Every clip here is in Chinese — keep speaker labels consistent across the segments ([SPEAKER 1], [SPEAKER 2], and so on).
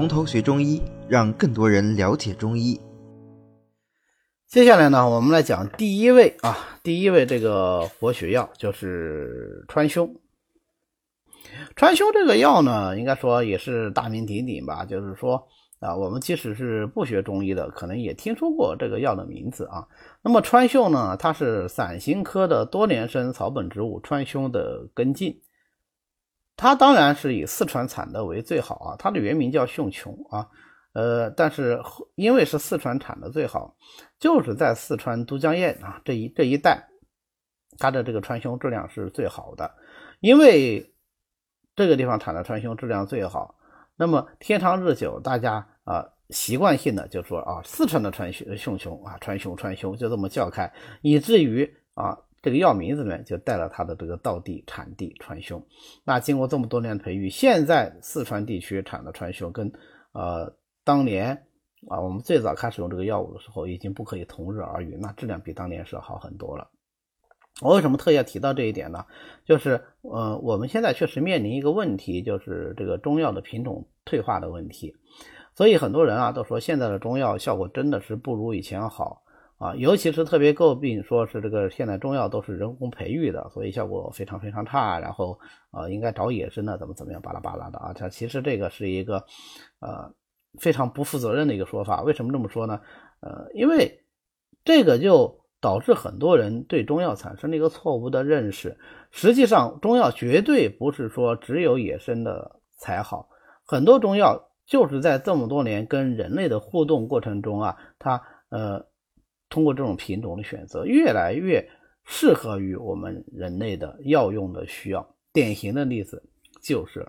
[SPEAKER 1] 从头学中医，让更多人了解中医。
[SPEAKER 2] 接下来呢，我们来讲第一位啊，第一位这个活血药就是川芎。川芎这个药呢，应该说也是大名鼎鼎吧。就是说啊，我们即使是不学中医的，可能也听说过这个药的名字啊。那么川芎呢，它是伞形科的多年生草本植物川芎的根茎。它当然是以四川产的为最好啊，它的原名叫芎琼啊，呃，但是因为是四川产的最好，就是在四川都江堰啊这一这一带，它的这个川芎质量是最好的，因为这个地方产的川芎质量最好，那么天长日久，大家啊习惯性的就说啊四川的川芎芎琼啊川芎川芎就这么叫开，以至于啊。这个药名字里面就带了它的这个道地产地川芎。那经过这么多年培育，现在四川地区产的川芎跟呃当年啊我们最早开始用这个药物的时候，已经不可以同日而语。那质量比当年是好很多了。我为什么特意要提到这一点呢？就是呃我们现在确实面临一个问题，就是这个中药的品种退化的问题。所以很多人啊都说现在的中药效果真的是不如以前好。啊，尤其是特别诟病，说是这个现在中药都是人工培育的，所以效果非常非常差。然后，呃，应该找野生的，怎么怎么样，巴拉巴拉的啊。它其实这个是一个，呃，非常不负责任的一个说法。为什么这么说呢？呃，因为这个就导致很多人对中药产生了一个错误的认识。实际上，中药绝对不是说只有野生的才好，很多中药就是在这么多年跟人类的互动过程中啊，它呃。通过这种品种的选择，越来越适合于我们人类的药用的需要。典型的例子就是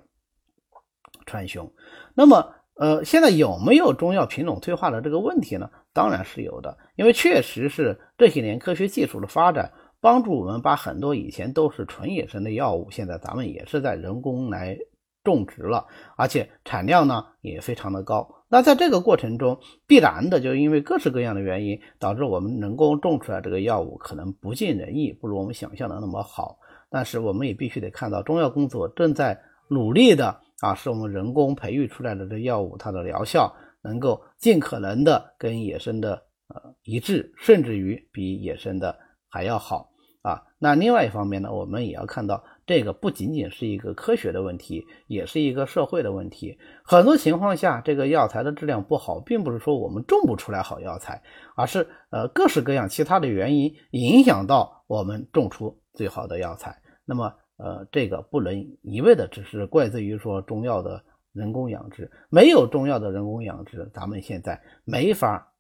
[SPEAKER 2] 川芎。那么，呃，现在有没有中药品种退化的这个问题呢？当然是有的，因为确实是这些年科学技术的发展，帮助我们把很多以前都是纯野生的药物，现在咱们也是在人工来种植了，而且产量呢也非常的高。那在这个过程中，必然的就因为各式各样的原因，导致我们人工种出来这个药物可能不尽人意，不如我们想象的那么好。但是我们也必须得看到，中药工作正在努力的啊，使我们人工培育出来的这药物，它的疗效能够尽可能的跟野生的呃一致，甚至于比野生的还要好啊。那另外一方面呢，我们也要看到。这个不仅仅是一个科学的问题，也是一个社会的问题。很多情况下，这个药材的质量不好，并不是说我们种不出来好药材，而是呃各式各样其他的原因影响到我们种出最好的药材。那么呃这个不能一味的只是怪罪于说中药的人工养殖，没有中药的人工养殖，咱们现在没法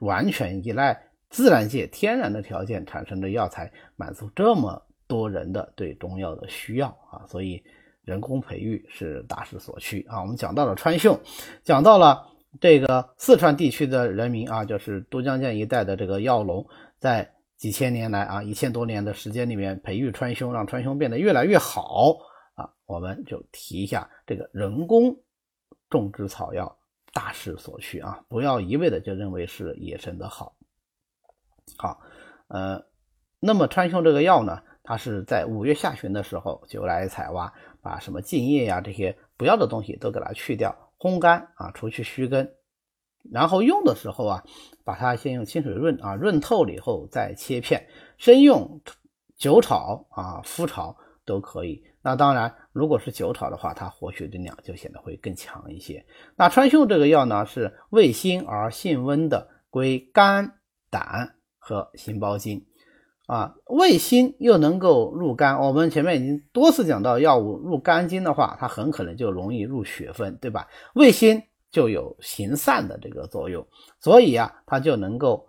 [SPEAKER 2] 完全依赖自然界天然的条件产生的药材满足这么。多人的对中药的需要啊，所以人工培育是大势所趋啊。我们讲到了川芎，讲到了这个四川地区的人民啊，就是都江堰一带的这个药农，在几千年来啊，一千多年的时间里面培育川芎，让川芎变得越来越好啊。我们就提一下这个人工种植草药大势所趋啊，不要一味的就认为是野生的好。好，呃，那么川芎这个药呢？它是在五月下旬的时候就来采挖，把什么茎叶呀这些不要的东西都给它去掉，烘干啊，除去须根，然后用的时候啊，把它先用清水润啊，润透了以后再切片，生用酒炒啊、麸炒都可以。那当然，如果是酒炒的话，它活血的量就显得会更强一些。那川芎这个药呢，是味辛而性温的，归肝、胆和心包经。啊，味辛又能够入肝。我们前面已经多次讲到，药物入肝经的话，它很可能就容易入血分，对吧？味辛就有行散的这个作用，所以啊，它就能够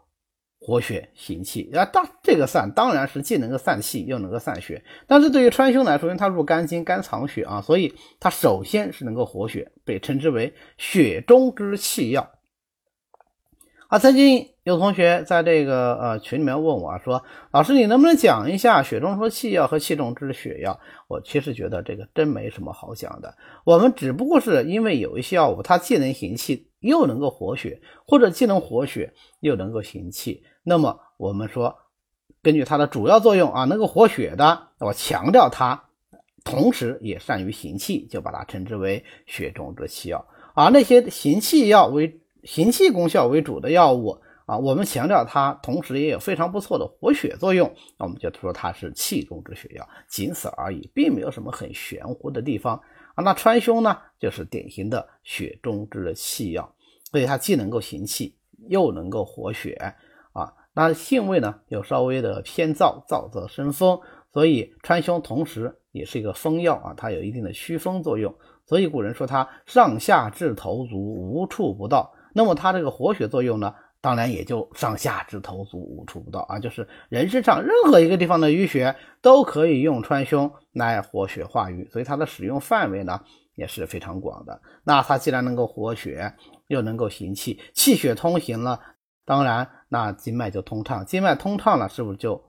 [SPEAKER 2] 活血行气。啊，当这个散当然是既能够散气，又能够散血。但是对于川芎来说，因为它入肝经，肝藏血啊，所以它首先是能够活血，被称之为血中之气药。啊，曾经有同学在这个呃群里面问我啊说：“老师，你能不能讲一下血中之气药和气中之血药？”我其实觉得这个真没什么好讲的。我们只不过是因为有一些药物，它既能行气又能够活血，或者既能活血又能够行气。那么我们说，根据它的主要作用啊，能够活血的，我强调它，同时也善于行气，就把它称之为血中之气药。而那些行气药为行气功效为主的药物啊，我们强调它同时也有非常不错的活血作用，那我们就说它是气中之血药，仅此而已，并没有什么很玄乎的地方啊。那川芎呢，就是典型的血中之气药，所以它既能够行气，又能够活血啊。那性味呢，又稍微的偏燥，燥则生风，所以川芎同时也是一个风药啊，它有一定的祛风作用。所以古人说它上下至头足无处不到，那么它这个活血作用呢，当然也就上下至头足无处不到啊，就是人身上任何一个地方的淤血都可以用川芎来活血化瘀，所以它的使用范围呢也是非常广的。那它既然能够活血，又能够行气，气血通行了，当然那经脉就通畅，经脉通畅了，是不是就？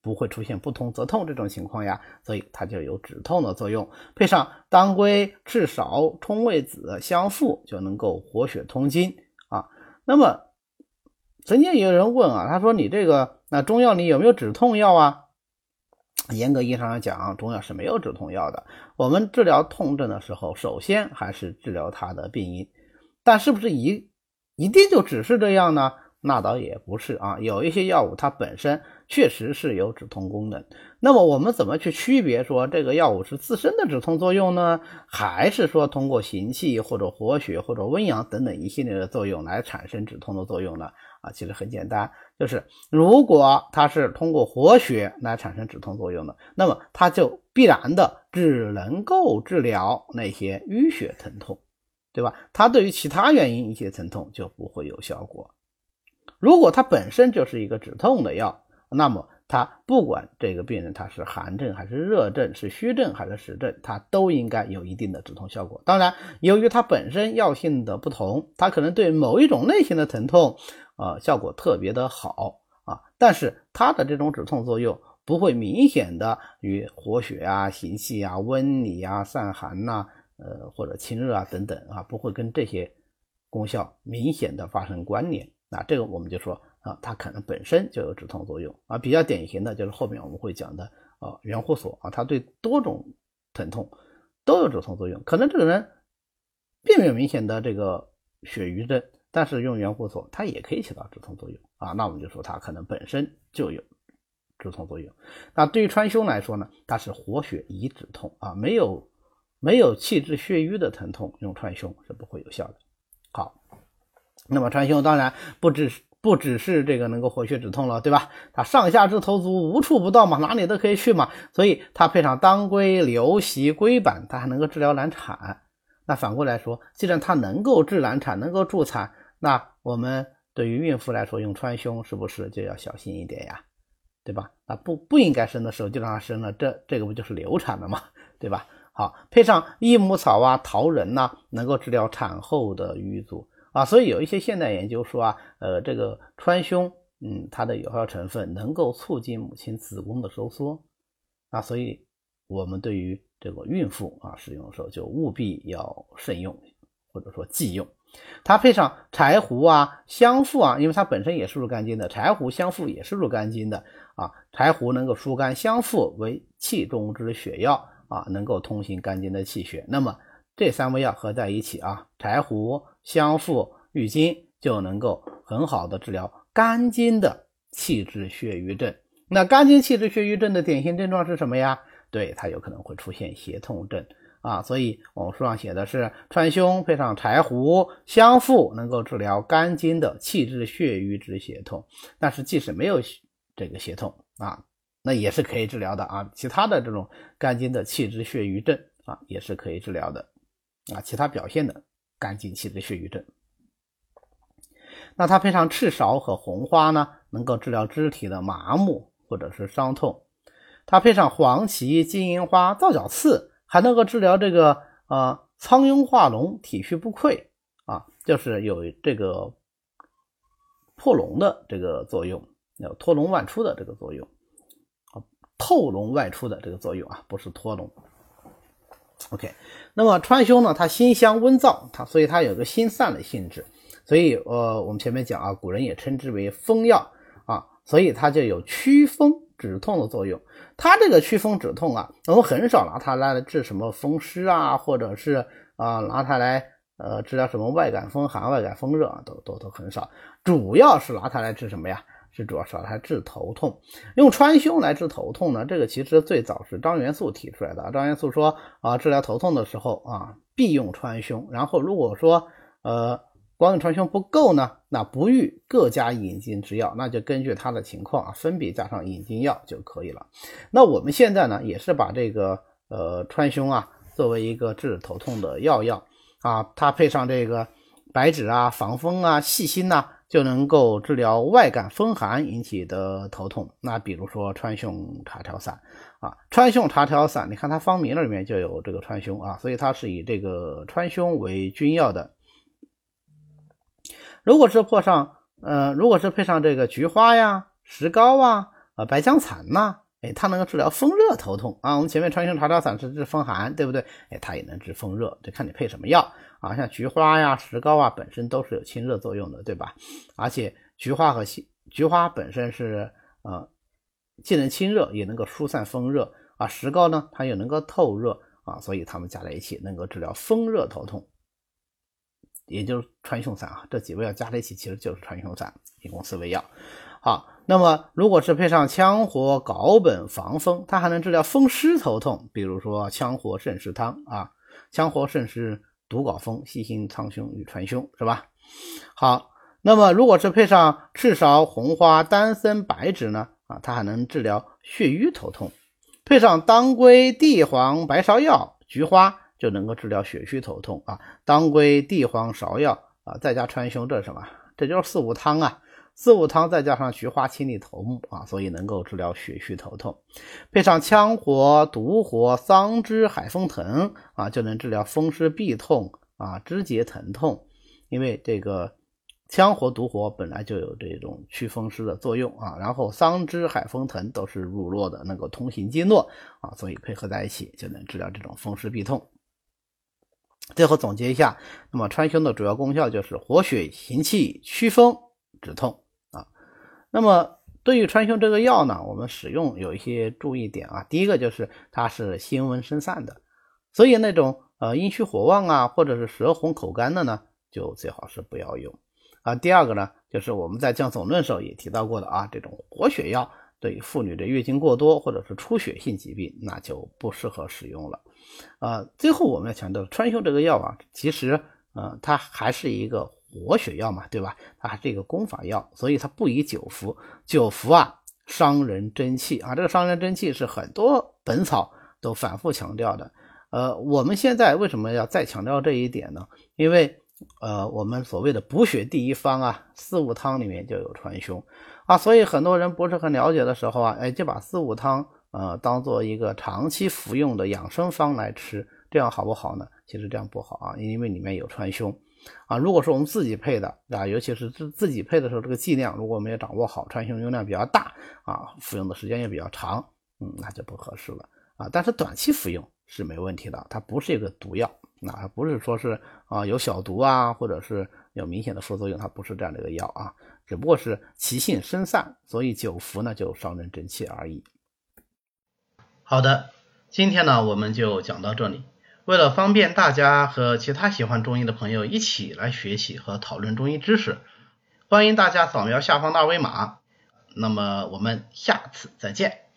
[SPEAKER 2] 不会出现不通则痛这种情况呀，所以它就有止痛的作用。配上当归、赤芍、冲味子、香附，就能够活血通经啊。那么曾经有人问啊，他说你这个那中药里有没有止痛药啊？严格意义上来讲，中药是没有止痛药的。我们治疗痛症的时候，首先还是治疗它的病因，但是不是一一定就只是这样呢？那倒也不是啊，有一些药物它本身确实是有止痛功能。那么我们怎么去区别说这个药物是自身的止痛作用呢，还是说通过行气或者活血或者温阳等等一系列的作用来产生止痛的作用呢？啊，其实很简单，就是如果它是通过活血来产生止痛作用的，那么它就必然的只能够治疗那些淤血疼痛，对吧？它对于其他原因一些疼痛就不会有效果。如果它本身就是一个止痛的药，那么它不管这个病人他是寒症还是热症，是虚症还是实症，它都应该有一定的止痛效果。当然，由于它本身药性的不同，它可能对某一种类型的疼痛，呃，效果特别的好啊，但是它的这种止痛作用不会明显的与活血啊、行气啊、温里啊、散寒呐，呃，或者清热啊等等啊，不会跟这些功效明显的发生关联。那这个我们就说啊，它可能本身就有止痛作用啊，比较典型的就是后面我们会讲的啊，圆胡索啊，它对多种疼痛都有止痛作用。可能这个人并没有明显的这个血瘀症，但是用圆胡索它也可以起到止痛作用啊。那我们就说它可能本身就有止痛作用。那对于川芎来说呢，它是活血以止痛啊，没有没有气滞血瘀的疼痛，用川芎是不会有效的。好。那么川芎当然不只是不只是这个能够活血止痛了，对吧？它上下肢头足无处不到嘛，哪里都可以去嘛。所以它配上当归、刘席、龟板，它还能够治疗难产。那反过来说，既然它能够治难产，能够助产，那我们对于孕妇来说用川芎是不是就要小心一点呀？对吧？啊，不不应该生的时候就让它生了，这这个不就是流产了吗？对吧？好，配上益母草啊、桃仁呐，能够治疗产后的瘀阻。啊，所以有一些现代研究说啊，呃，这个川芎，嗯，它的有效成分能够促进母亲子宫的收缩，啊，所以我们对于这个孕妇啊使用的时候就务必要慎用，或者说忌用。它配上柴胡啊、香附啊，因为它本身也是入肝经的，柴胡、香附也是入肝经的啊。柴胡能够疏肝，香附为气中之血药啊，能够通行肝经的气血。那么这三味药合在一起啊，柴胡。香附郁金就能够很好的治疗肝经的气滞血瘀症。那肝经气滞血瘀症的典型症状是什么呀？对，它有可能会出现胁痛症啊。所以我们书上写的是川芎配上柴胡、香附，能够治疗肝经的气滞血瘀之胁痛。但是即使没有这个胁痛啊，那也是可以治疗的啊。其他的这种肝经的气滞血瘀症啊，也是可以治疗的啊。其他表现的。肝经气滞血瘀症，那它配上赤芍和红花呢，能够治疗肢体的麻木或者是伤痛。它配上黄芪、金银花、皂角刺，还能够治疗这个呃苍蝇化脓、体虚不溃啊，就是有这个破脓的这个作用，有脱脓外出的这个作用啊，透脓外出的这个作用啊，不是脱脓。OK，那么川芎呢？它辛香温燥，它所以它有个辛散的性质，所以呃，我们前面讲啊，古人也称之为风药啊，所以它就有祛风止痛的作用。它这个祛风止痛啊，我们很少拿它来治什么风湿啊，或者是啊拿它来呃治疗什么外感风寒、外感风热啊都都都很少，主要是拿它来治什么呀？是主要是拿它治头痛。用川芎来治头痛呢，这个其实最早是张元素提出来的。张元素说啊，治疗头痛的时候啊，必用川芎。然后如果说呃。光用川芎不够呢，那不欲各加引经之药，那就根据他的情况啊，分别加上引经药就可以了。那我们现在呢，也是把这个呃川芎啊作为一个治头痛的药药啊，它配上这个白芷啊、防风啊、细辛呐，就能够治疗外感风寒引起的头痛。那比如说川芎茶调散啊，川芎茶调散，你看它方名里面就有这个川芎啊，所以它是以这个川芎为君药的。如果是配上，呃，如果是配上这个菊花呀、石膏啊、啊白僵蚕呐，哎，它能够治疗风热头痛啊。我们前面川芎茶调散是治风寒，对不对？哎，它也能治风热，就看你配什么药啊。像菊花呀、石膏啊，本身都是有清热作用的，对吧？而且菊花和菊花本身是，呃，既能清热，也能够疏散风热啊。石膏呢，它又能够透热啊，所以它们加在一起，能够治疗风热头痛。也就是川芎散啊，这几味药加在一起，其实就是川芎散，一共四味药。好，那么如果是配上羌活、藁本、防风，它还能治疗风湿头痛，比如说羌活肾湿汤啊，羌活肾湿独缟风，细辛苍穹与川芎，是吧？好，那么如果是配上赤芍、红花、丹参、白芷呢？啊，它还能治疗血瘀头痛，配上当归、地黄、白芍药、菊花。就能够治疗血虚头痛啊，当归、地黄、芍药啊，再加川芎，这是什么？这就是四物汤啊。四物汤再加上菊花清理头目啊，所以能够治疗血虚头痛。配上羌活、独活、桑枝、海风藤啊，就能治疗风湿痹痛啊、肢节疼痛。因为这个羌活、独活本来就有这种祛风湿的作用啊，然后桑枝、海风藤都是入络的，能够通行经络啊，所以配合在一起就能治疗这种风湿痹痛。最后总结一下，那么川芎的主要功效就是活血行气、祛风止痛。那么对于川芎这个药呢，我们使用有一些注意点啊。第一个就是它是辛温生散的，所以那种呃阴虚火旺啊，或者是舌红口干的呢，就最好是不要用啊。第二个呢，就是我们在降总论时候也提到过的啊，这种活血药对妇女的月经过多或者是出血性疾病，那就不适合使用了。啊，最后我们要强调，川芎这个药啊，其实，呃，它还是一个活血药嘛，对吧？它还是一个功法药，所以它不宜久服。久服啊，伤人真气啊，这个伤人真气是很多本草都反复强调的。呃，我们现在为什么要再强调这一点呢？因为，呃，我们所谓的补血第一方啊，四物汤里面就有川芎啊，所以很多人不是很了解的时候啊，哎，就把四物汤。呃，当做一个长期服用的养生方来吃，这样好不好呢？其实这样不好啊，因为里面有川芎啊。如果说我们自己配的啊，尤其是自自己配的时候，这个剂量如果没有掌握好，川芎用量比较大啊，服用的时间也比较长，嗯，那就不合适了啊。但是短期服用是没问题的，它不是一个毒药，那不是说是啊有小毒啊，或者是有明显的副作用，它不是这样的一个药啊，只不过是其性深散，所以久服呢就伤人真气而已。好的，今天呢我们就讲到这里。为了方便大家和其他喜欢中医的朋友一起来学习和讨论中医知识，欢迎大家扫描下方的二维码。那么我们下次再见。